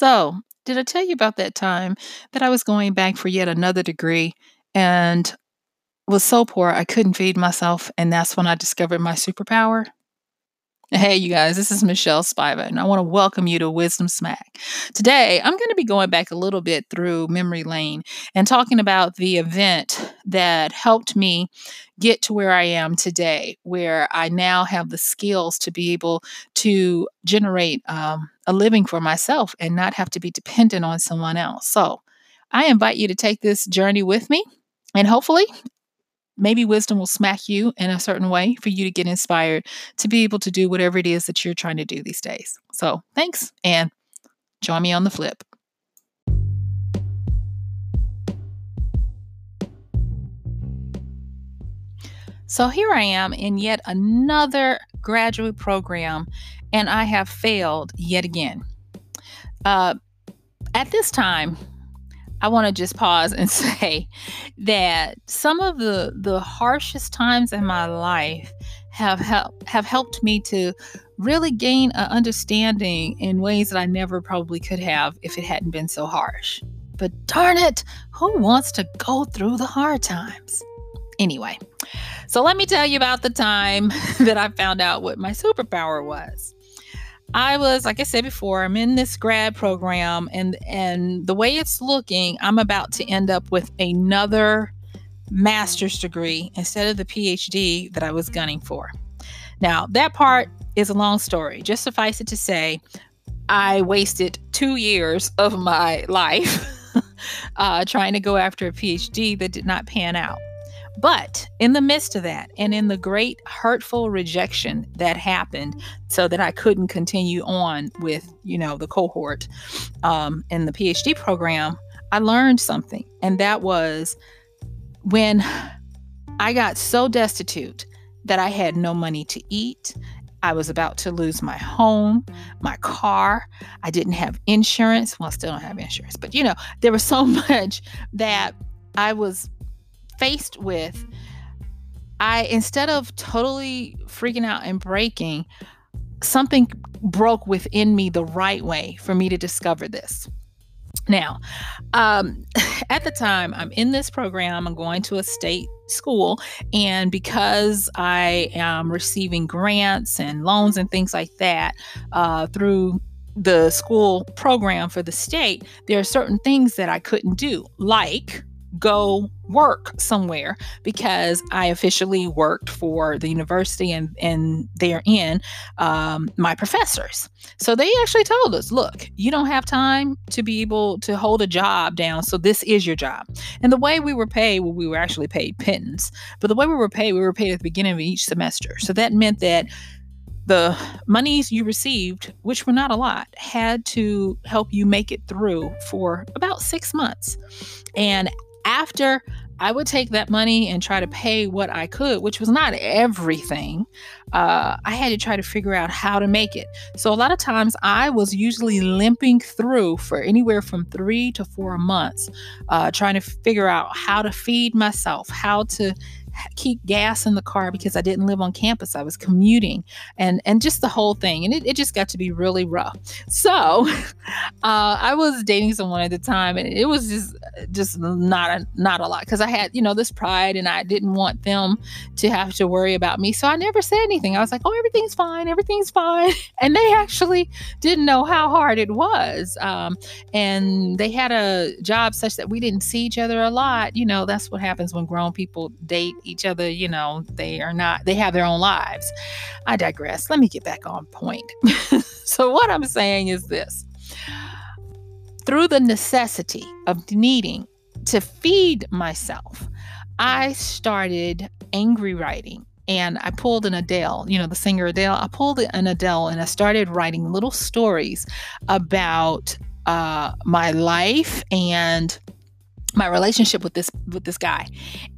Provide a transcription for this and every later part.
So, did I tell you about that time that I was going back for yet another degree and was so poor I couldn't feed myself? And that's when I discovered my superpower? Hey, you guys, this is Michelle Spiva, and I want to welcome you to Wisdom Smack. Today, I'm going to be going back a little bit through memory lane and talking about the event that helped me get to where I am today, where I now have the skills to be able to generate um, a living for myself and not have to be dependent on someone else. So, I invite you to take this journey with me. And hopefully, maybe wisdom will smack you in a certain way for you to get inspired to be able to do whatever it is that you're trying to do these days. So, thanks and join me on the flip. So, here I am in yet another graduate program, and I have failed yet again. Uh, at this time, I want to just pause and say that some of the the harshest times in my life have helped have helped me to really gain an understanding in ways that I never probably could have if it hadn't been so harsh. But darn it, who wants to go through the hard times? Anyway, so let me tell you about the time that I found out what my superpower was. I was, like I said before, I'm in this grad program, and and the way it's looking, I'm about to end up with another master's degree instead of the PhD that I was gunning for. Now, that part is a long story. Just suffice it to say, I wasted two years of my life uh, trying to go after a PhD that did not pan out. But in the midst of that, and in the great hurtful rejection that happened, so that I couldn't continue on with, you know, the cohort um, in the PhD program, I learned something. And that was when I got so destitute that I had no money to eat. I was about to lose my home, my car. I didn't have insurance. Well, I still don't have insurance, but you know, there was so much that I was faced with, I instead of totally freaking out and breaking, something broke within me the right way for me to discover this. Now, um, at the time, I'm in this program, I'm going to a state school, and because I am receiving grants and loans and things like that uh, through the school program for the state, there are certain things that I couldn't do, like go work somewhere because I officially worked for the university and and therein um, my professors. So they actually told us, look, you don't have time to be able to hold a job down. So this is your job. And the way we were paid, well, we were actually paid pittance, but the way we were paid, we were paid at the beginning of each semester. So that meant that the monies you received, which were not a lot, had to help you make it through for about six months. And after I would take that money and try to pay what I could, which was not everything. Uh, I had to try to figure out how to make it. So, a lot of times I was usually limping through for anywhere from three to four months, uh, trying to figure out how to feed myself, how to keep gas in the car because I didn't live on campus. I was commuting and and just the whole thing. And it, it just got to be really rough. So uh, I was dating someone at the time and it was just just not a not a lot because I had, you know, this pride and I didn't want them to have to worry about me. So I never said anything. I was like, oh, everything's fine, everything's fine. And they actually didn't know how hard it was. Um, and they had a job such that we didn't see each other a lot. You know, that's what happens when grown people date each other, you know, they are not, they have their own lives. I digress. Let me get back on point. so, what I'm saying is this through the necessity of needing to feed myself, I started angry writing and I pulled an Adele, you know, the singer Adele. I pulled an Adele and I started writing little stories about uh, my life and my relationship with this with this guy.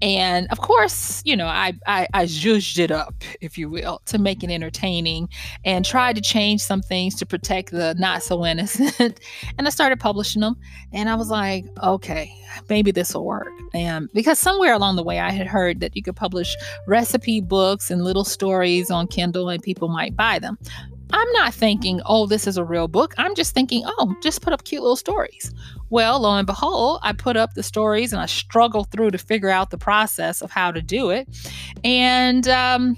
And of course you know i i, I zhuzhed it up if you will to make it entertaining and tried to change some things to protect the not so innocent. And i started publishing them and i was like okay maybe this will work. And because somewhere along the way i had heard that you could publish recipe books and little stories on kindle and people might buy them I'm not thinking, oh, this is a real book. I'm just thinking, oh, just put up cute little stories. Well, lo and behold, I put up the stories and I struggle through to figure out the process of how to do it. And um,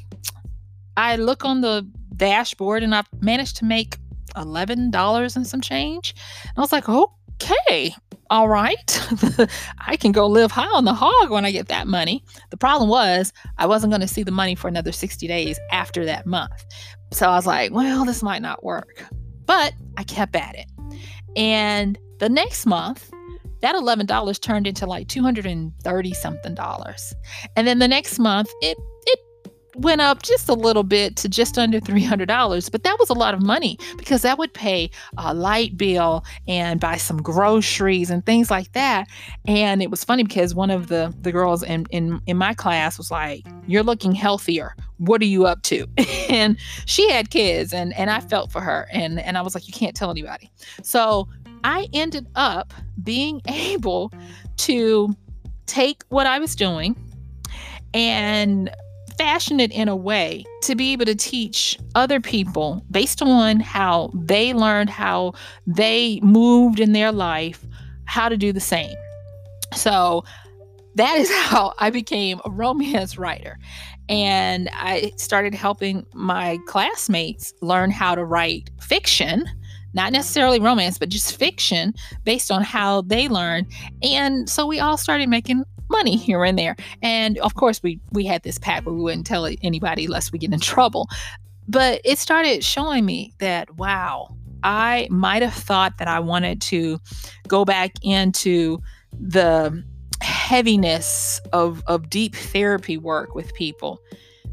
I look on the dashboard and I've managed to make $11 and some change. And I was like, okay, all right. I can go live high on the hog when I get that money. The problem was I wasn't going to see the money for another 60 days after that month. So I was like, well, this might not work. But I kept at it. And the next month, that $11 turned into like 230 something dollars. And then the next month, it went up just a little bit to just under $300 but that was a lot of money because that would pay a light bill and buy some groceries and things like that. And it was funny because one of the the girls in in, in my class was like you're looking healthier. What are you up to? And she had kids and and i felt for her and and i was like you can't tell anybody. So i ended up being able to take what i was doing and fashion it in a way to be able to teach other people based on how they learned, how they moved in their life, how to do the same. So that is how I became a romance writer. And I started helping my classmates learn how to write fiction not necessarily romance, but just fiction based on how they learned. And so we all started making money here and there. And of course, we we had this pact where we wouldn't tell anybody lest we get in trouble. But it started showing me that wow, I might have thought that I wanted to go back into the heaviness of of deep therapy work with people.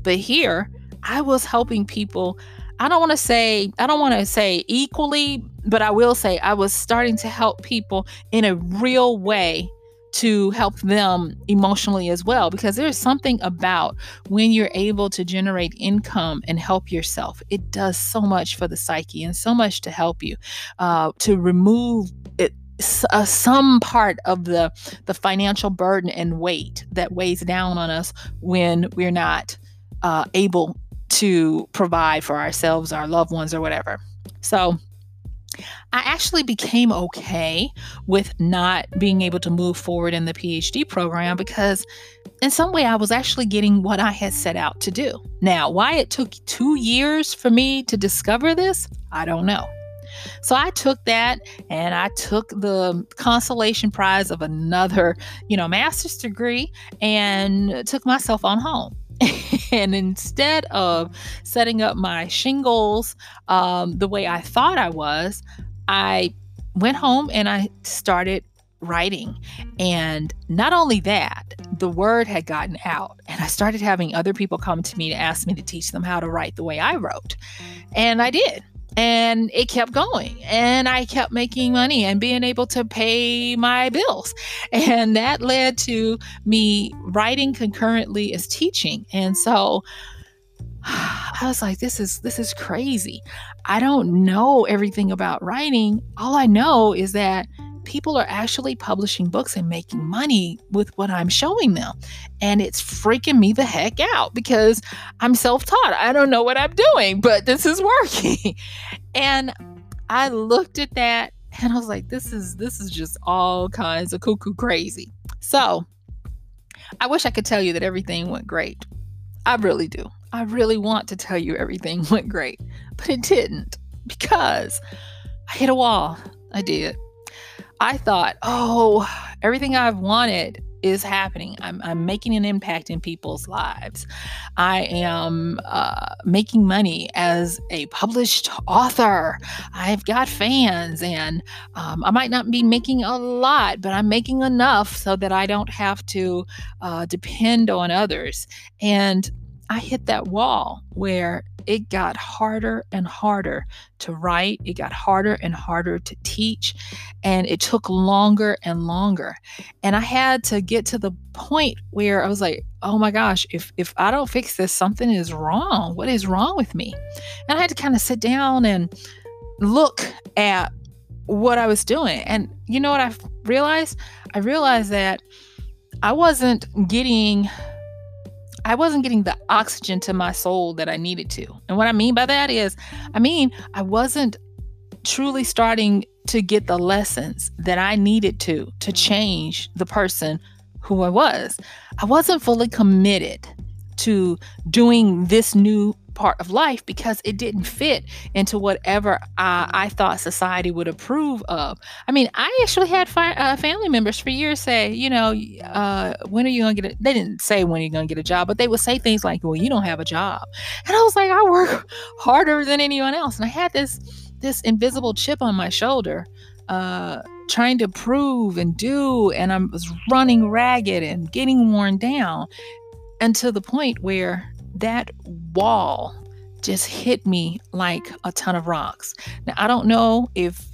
But here, I was helping people I don't want to say I don't want to say equally, but I will say I was starting to help people in a real way to help them emotionally as well because there's something about when you're able to generate income and help yourself. It does so much for the psyche and so much to help you uh, to remove it uh, some part of the the financial burden and weight that weighs down on us when we're not uh, able to provide for ourselves our loved ones or whatever. So I actually became okay with not being able to move forward in the PhD program because, in some way, I was actually getting what I had set out to do. Now, why it took two years for me to discover this, I don't know. So I took that and I took the consolation prize of another, you know, master's degree and took myself on home. and instead of setting up my shingles um, the way I thought I was, I went home and I started writing. And not only that, the word had gotten out, and I started having other people come to me to ask me to teach them how to write the way I wrote. And I did and it kept going. And i kept making money and being able to pay my bills. And that led to me writing concurrently as teaching. And so i was like this is this is crazy. I don't know everything about writing. All i know is that people are actually publishing books and making money with what I'm showing them. And it's freaking me the heck out because I'm self taught. I don't know what I'm doing, but this is working. and I looked at that and I was like, this is this is just all kinds of cuckoo crazy. So I wish I could tell you that everything went great. I really do. I really want to tell you everything went great, but it didn't because I hit a wall. I did. I thought, oh, everything I've wanted is happening. I'm, I'm making an impact in people's lives. I am uh, making money as a published author. I've got fans, and um, I might not be making a lot, but I'm making enough so that I don't have to uh, depend on others. And I hit that wall where it got harder and harder to write. It got harder and harder to teach. And it took longer and longer. And I had to get to the point where I was like, oh my gosh, if, if I don't fix this, something is wrong. What is wrong with me? And I had to kind of sit down and look at what I was doing. And you know what I realized? I realized that I wasn't getting I wasn't getting the oxygen to my soul that I needed to. And what I mean by that is, I mean, I wasn't truly starting to get the lessons that I needed to to mm-hmm. change the person who I was. I wasn't fully committed to doing this new part of life because it didn't fit into whatever uh, I thought society would approve of. I mean, I actually had fi- uh, family members for years say, you know, uh, when are you going to get a, they didn't say when you're you going to get a job, but they would say things like, well, you don't have a job. And I was like, I work harder than anyone else. And I had this, this invisible chip on my shoulder, uh, trying to prove and do, and I was running ragged and getting worn down. To the point where that wall just hit me like a ton of rocks. Now, I don't know if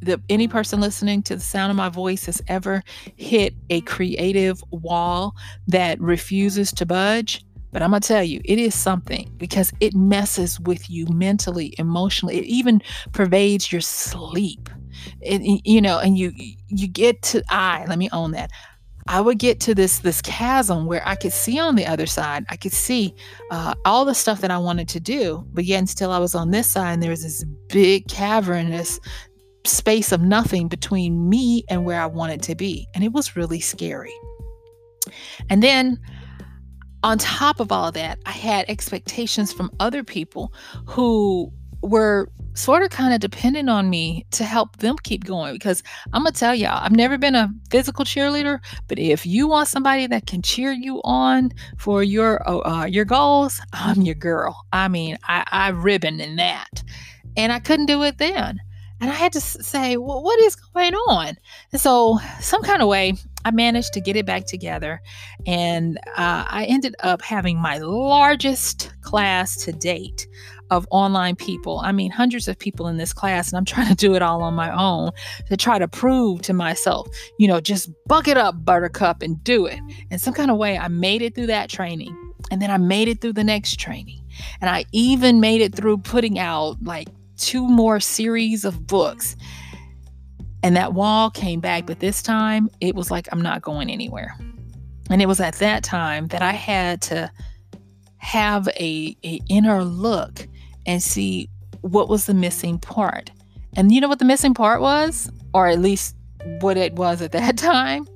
the, any person listening to the sound of my voice has ever hit a creative wall that refuses to budge. But I'm going to tell you, it is something because it messes with you mentally, emotionally. It even pervades your sleep. It, you know, and you you get to I, let me own that. I would get to this this chasm where I could see on the other side. I could see uh, all the stuff that I wanted to do, but yet still I was on this side, and there was this big cavernous space of nothing between me and where I wanted to be, and it was really scary. And then on top of all that, I had expectations from other people who were sort of kind of dependent on me to help them keep going because I'm gonna tell y'all, I've never been a physical cheerleader, but if you want somebody that can cheer you on for your uh, uh your goals, I'm your girl. I mean, I, I ribbon in that, and I couldn't do it then. And I had to say, well, what is going on? And so, some kind of way, I managed to get it back together. And uh, I ended up having my largest class to date of online people. I mean, hundreds of people in this class, and I'm trying to do it all on my own to try to prove to myself, you know, just buck it up, buttercup, and do it. In some kind of way, I made it through that training. And then I made it through the next training. And I even made it through putting out like two more series of books. And that wall came back, but this time it was like, I'm not going anywhere. And it was at that time that I had to have a, a inner look and see what was the missing part. And you know what the missing part was? Or at least what it was at that time?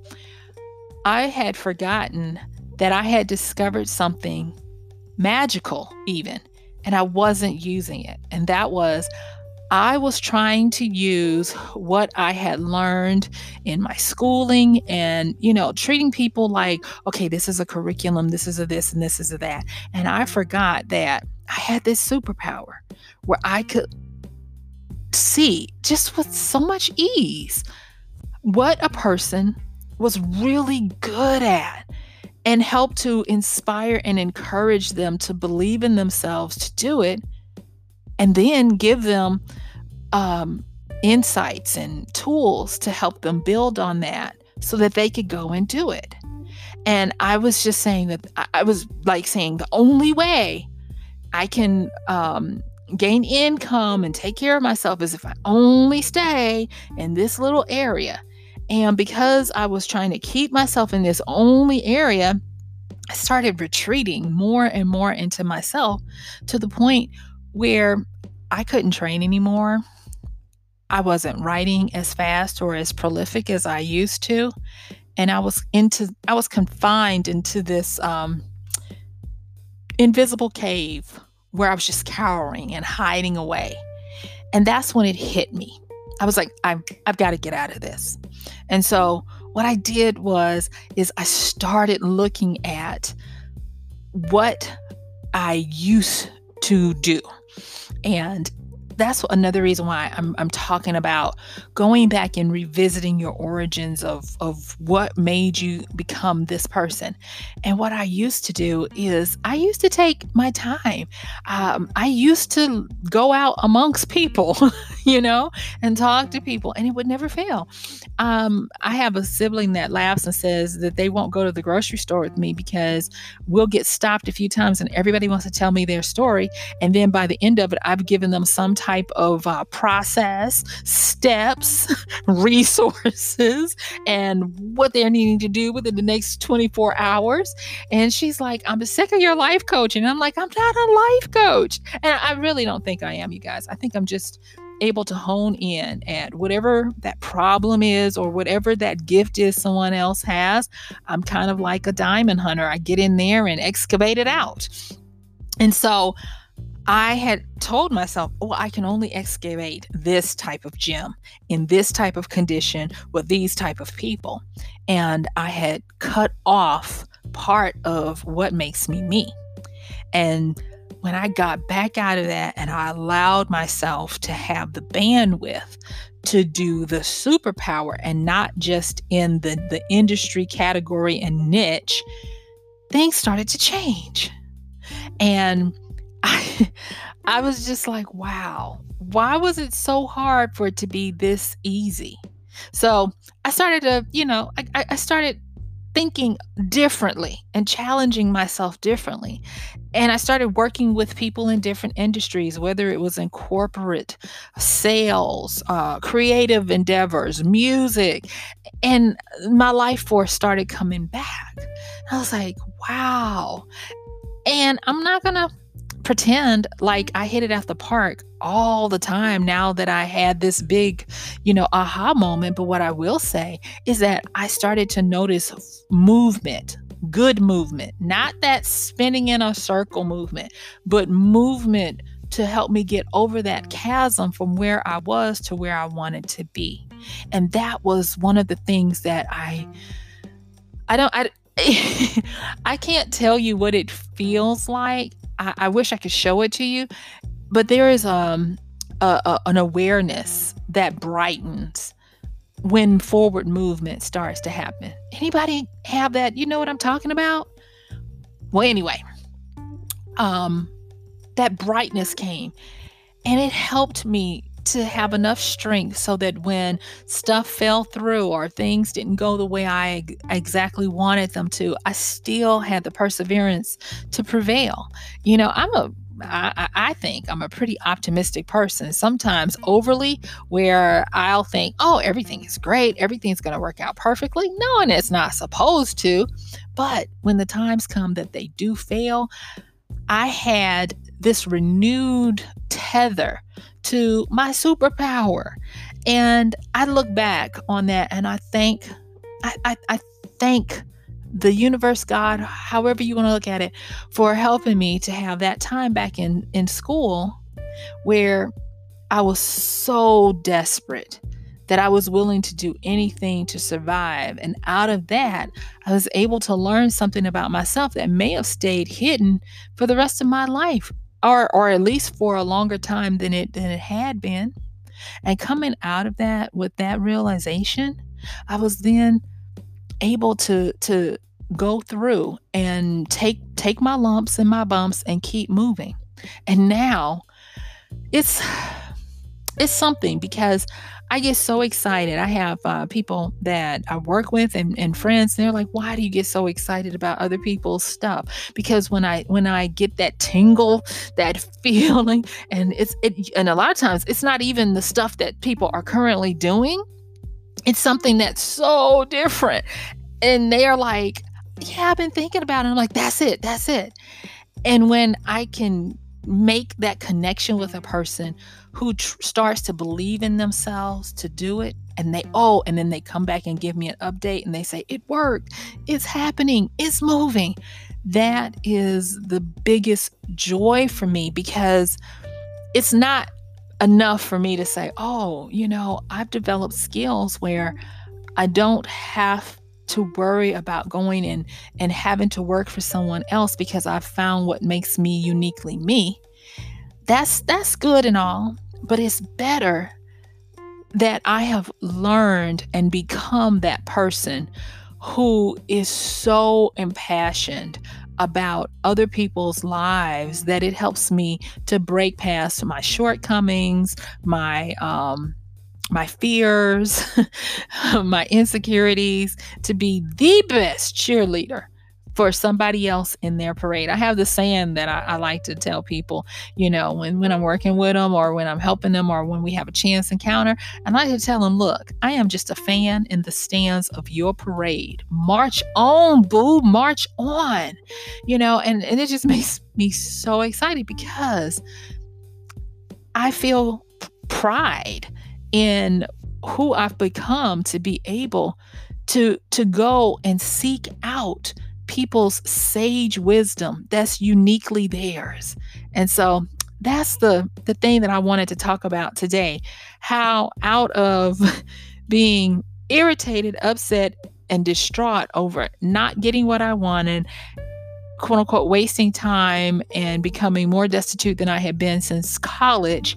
I had forgotten that I had discovered something magical, even, and I wasn't using it. And that was I was trying to use what I had learned in my schooling and, you know, treating people like, okay, this is a curriculum, this is a this, and this is a that. And I forgot that I had this superpower where I could see just with so much ease what a person was really good at and help to inspire and encourage them to believe in themselves to do it and then give them um, insights and tools to help them build on that so that they could go and do it. And I was just saying that I was like saying the only way I can um, gain income and take care of myself is if I only stay in this little area. And because I was trying to keep myself in this only area, I started retreating more and more into myself to the point where I couldn't train anymore. I wasn't writing as fast or as prolific as I used to. And I was into I was confined into this um, invisible cave where I was just cowering and hiding away. And that's when it hit me. I was like, I've, I've got to get out of this. And so what I did was is I started looking at what I used to do. And that's another reason why I'm, I'm talking about going back and revisiting your origins of, of what made you become this person. And what I used to do is I used to take my time. Um, I used to go out amongst people, you know, and talk to people, and it would never fail. Um, I have a sibling that laughs and says that they won't go to the grocery store with me because we'll get stopped a few times and everybody wants to tell me their story. And then by the end of it, I've given them some type of uh, process, steps, resources, and what they're needing to do within the next 24 hours. And she's like, I'm sick of your life coach. And I'm like, I'm not a life coach. And I really don't think I am, you guys. I think I'm just able to hone in at whatever that problem is or whatever that gift is someone else has. I'm kind of like a diamond hunter. I get in there and excavate it out. And so I had told myself, oh, I can only excavate this type of gem in this type of condition with these type of people. And I had cut off part of what makes me me. And when I got back out of that and I allowed myself to have the bandwidth to do the superpower and not just in the, the industry category and niche, things started to change. And I, I was just like, wow, why was it so hard for it to be this easy? So I started to, you know, I, I started thinking differently and challenging myself differently. And I started working with people in different industries, whether it was in corporate, sales, uh, creative endeavors, music. And my life force started coming back. I was like, wow. And I'm not going to pretend like I hit it at the park all the time now that I had this big, you know, aha moment. But what I will say is that I started to notice movement, good movement, not that spinning in a circle movement, but movement to help me get over that chasm from where I was to where I wanted to be. And that was one of the things that I I don't I I can't tell you what it feels like I, I wish I could show it to you, but there is um a, a, an awareness that brightens when forward movement starts to happen. Anybody have that? You know what I'm talking about? Well, anyway, um, that brightness came and it helped me to have enough strength so that when stuff fell through or things didn't go the way I exactly wanted them to, I still had the perseverance to prevail. You know, I'm a I, I, think I'm a pretty optimistic person, sometimes overly, where I'll think, oh, everything is great, everything's going to work out perfectly. No, and it's not supposed to. But when the times come that they do fail, I had this renewed tether to my superpower. And I look back on that and I thank, I, I, I thank the universe, God, however you want to look at it, for helping me to have that time back in, in school where I was so desperate that I was willing to do anything to survive. And out of that, I was able to learn something about myself that may have stayed hidden for the rest of my life or or at least for a longer time than it than it had been. And coming out of that with that realization, I was then able to to go through and take take my lumps and my bumps and keep moving. And now it's it's something because I get so excited. I have uh, people that I work with and, and friends. And they're like, "Why do you get so excited about other people's stuff?" Because when I when I get that tingle, that feeling, and it's it, and a lot of times it's not even the stuff that people are currently doing. It's something that's so different, and they are like, "Yeah, I've been thinking about it." I'm like, "That's it. That's it." And when I can make that connection with a person who tr- starts to believe in themselves to do it and they oh and then they come back and give me an update and they say it worked. It's happening. It's moving. That is the biggest joy for me because it's not enough for me to say oh you know i've developed skills where i don't have to worry about going and and having to work for someone else because I've found what makes me uniquely me. That's that's good and all, but it's better that I have learned and become that person who is so impassioned about other people's lives that it helps me to break past my shortcomings, my um my fears, my insecurities, to be the best cheerleader for somebody else in their parade. I have the saying that I, I, like to tell people, you know, when, when I'm working with them or when I'm helping them or when we have a chance encounter, I like to tell them, look, I am just a fan in the stands of your parade. March on, boo, march on. You know, and, and it just makes me so excited because I feel pride in who I've become to be able to to go and seek out people's sage wisdom that's uniquely theirs. And so that's the the thing that I wanted to talk about today. How out of being irritated, upset, and distraught over not getting what I wanted, quote unquote, wasting time and becoming more destitute than I had been since college,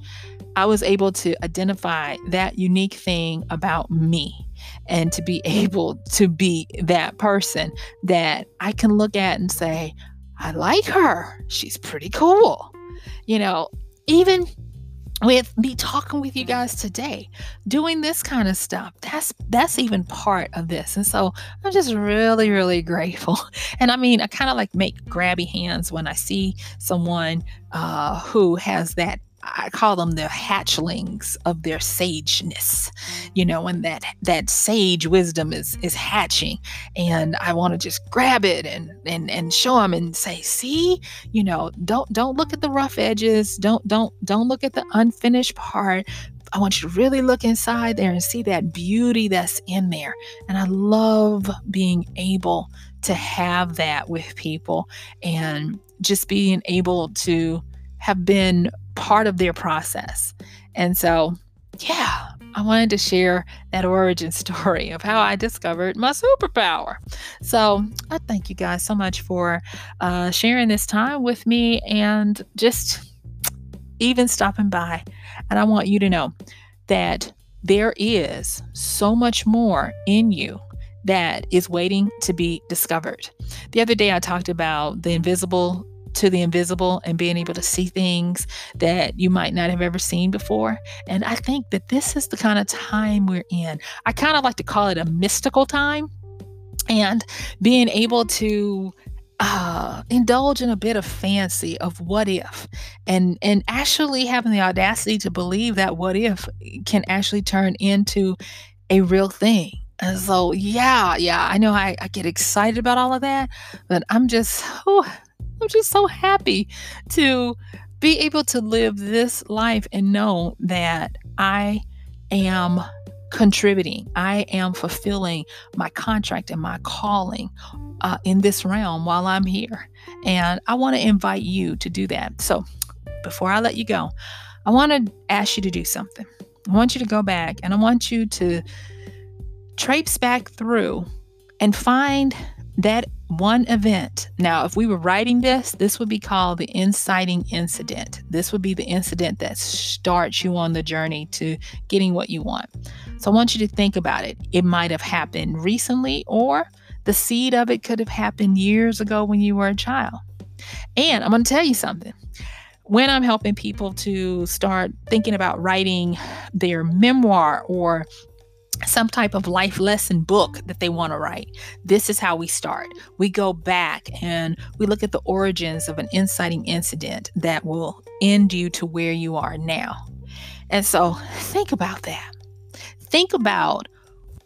I was able to identify that unique thing about me and to be able to be that person that I can look at and say, I like her. She's pretty cool. You know, even with me talking with you guys today doing this kind of stuff that's that's even part of this and so i'm just really really grateful and i mean i kind of like make grabby hands when i see someone uh, who has that I call them the hatchlings of their sageness, you know, and that that sage wisdom is is hatching, and I want to just grab it and and and show them and say, see, you know, don't don't look at the rough edges, don't don't don't look at the unfinished part. I want you to really look inside there and see that beauty that's in there, and I love being able to have that with people and just being able to have been part of their process. And so, yeah, I wanted to share that origin story of how I discovered my superpower. So, I thank you guys so much for uh, sharing this time with me and just even stopping by. And I want you to know that there is so much more in you that is waiting to be discovered. The other day, I talked about the invisible to the invisible and being able to see things that you might not have ever seen before. And I think that this is the kind of time we're in. I kind of like to call it a mystical time and being able to uh, indulge in a bit of fancy of what if and and actually having the audacity to believe that what if can actually turn into a real thing and so yeah yeah i know i, I get excited about all of that but i'm just oh, I'm just so happy to be able to live this life and know that I am contributing. I am fulfilling my contract and my calling uh, in this realm while I'm here. And I want to invite you to do that. So before I let you go, I want to ask you to do something. I want you to go back and I want you to traipse back through and find that one event. Now, if we were writing this, this would be called the inciting incident. This would be the incident that starts you on the journey to getting what you want. So I want you to think about it. It might have happened recently, or the seed of it could have happened years ago when you were a child. And I'm going to tell you something. When I'm helping people to start thinking about writing their memoir or some type of life lesson book that they want to write. This is how we start. We go back and we look at the origins of an inciting incident that will end you to where you are now. And so think about that. Think about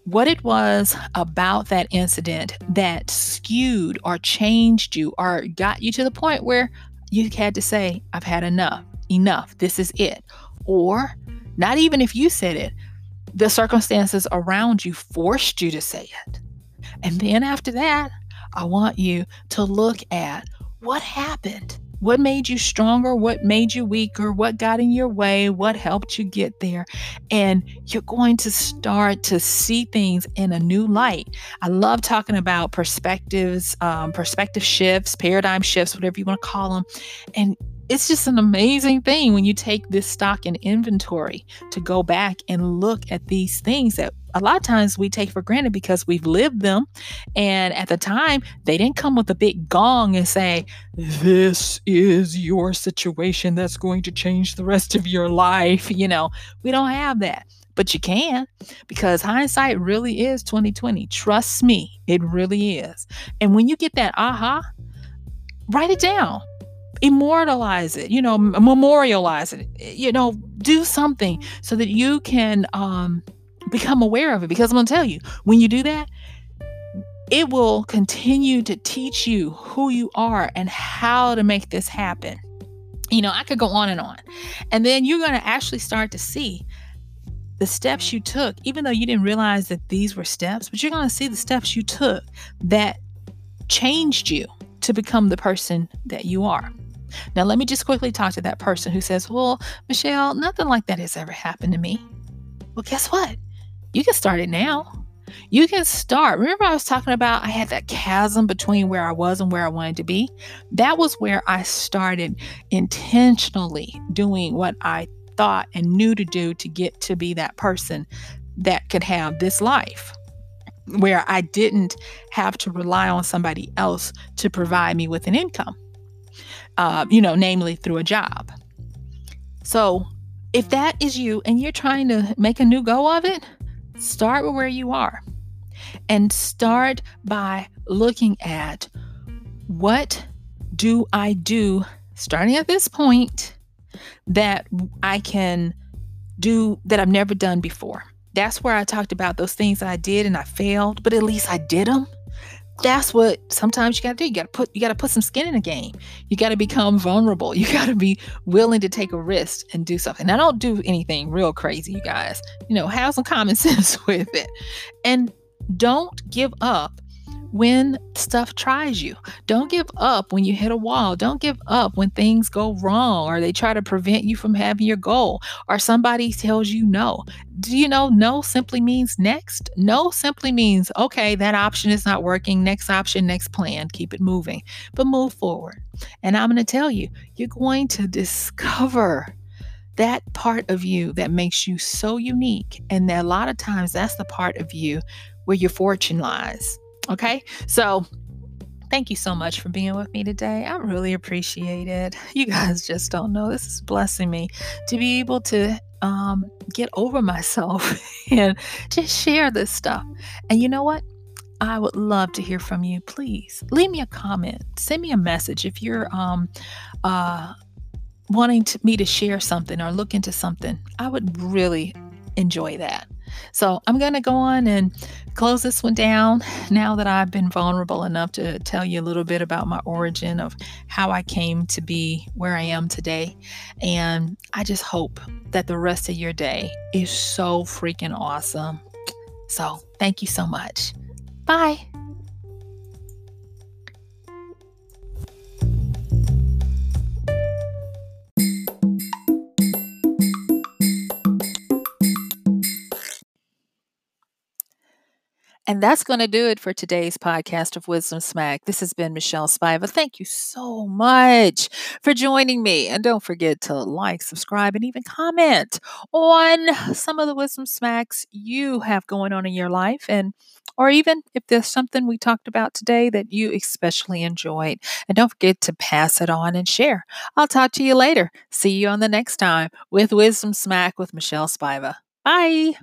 what it was about that incident that skewed or changed you or got you to the point where you had to say, I've had enough, enough, this is it. Or not even if you said it, the circumstances around you forced you to say it. And then after that, I want you to look at what happened. What made you stronger? What made you weaker? What got in your way? What helped you get there? And you're going to start to see things in a new light. I love talking about perspectives, um, perspective shifts, paradigm shifts, whatever you want to call them. And it's just an amazing thing when you take this stock and inventory to go back and look at these things that a lot of times we take for granted because we've lived them. And at the time, they didn't come with a big gong and say, This is your situation that's going to change the rest of your life. You know, we don't have that. but you can because hindsight really is 2020. Trust me, it really is. And when you get that aha, write it down. Immortalize it, you know, memorialize it, you know, do something so that you can um, become aware of it. Because I'm going to tell you, when you do that, it will continue to teach you who you are and how to make this happen. You know, I could go on and on. And then you're going to actually start to see the steps you took, even though you didn't realize that these were steps, but you're going to see the steps you took that changed you to become the person that you are. Now, let me just quickly talk to that person who says, Well, Michelle, nothing like that has ever happened to me. Well, guess what? You can start it now. You can start. Remember, I was talking about I had that chasm between where I was and where I wanted to be? That was where I started intentionally doing what I thought and knew to do to get to be that person that could have this life where I didn't have to rely on somebody else to provide me with an income, uh, you know, namely through a job. So, if that is you and you're trying to make a new go of it, Start with where you are and start by looking at what do I do starting at this point that I can do that I've never done before. That's where I talked about those things I did and I failed, but at least I did them that's what sometimes you got to do. You got to put you got to put some skin in the game. You got to become vulnerable. You got to be willing to take a risk and do something. Now, don't do anything real crazy, you guys. You know, have some common sense with it, and don't give up when stuff tries you. Don't give up when you hit a wall. Don't give up when things go wrong or they try to prevent you from having your goal or somebody tells you no. Do you know no simply means next? No simply means, okay, that option is not working. Next option, next plan. Keep it moving, but move forward. And I'm going to tell you, you're going to discover that part of you that makes you so unique. And that a lot of times that's the part of you where your fortune lies. Okay. So thank you so much for being with me today. I really appreciate it. You guys just don't know. This is blessing me to be able to um, get over myself and just share this stuff. And you know what? I would love to hear from you. Please leave me a comment, send me a message if you're um, uh, wanting to, me to share something or look into something. I would really enjoy that. So I'm going to go on and close this one down now that I've been vulnerable enough to tell you a little bit about my origin of how I came to be where I am today. And I just hope that the rest of your day is so freaking awesome. So thank you so much. Bye. And that's going to do it for today's podcast of Wisdom Smack. This has been Michelle Spiva. Thank you so much for joining me. And don't forget to like, subscribe, and even comment on some of the Wisdom Smacks you have going on in your life. And or even if there's something we talked about today that you especially enjoyed. And don't forget to pass it on and share. I'll talk to you later. See you on the next time with Wisdom Smack with Michelle Spiva. Bye.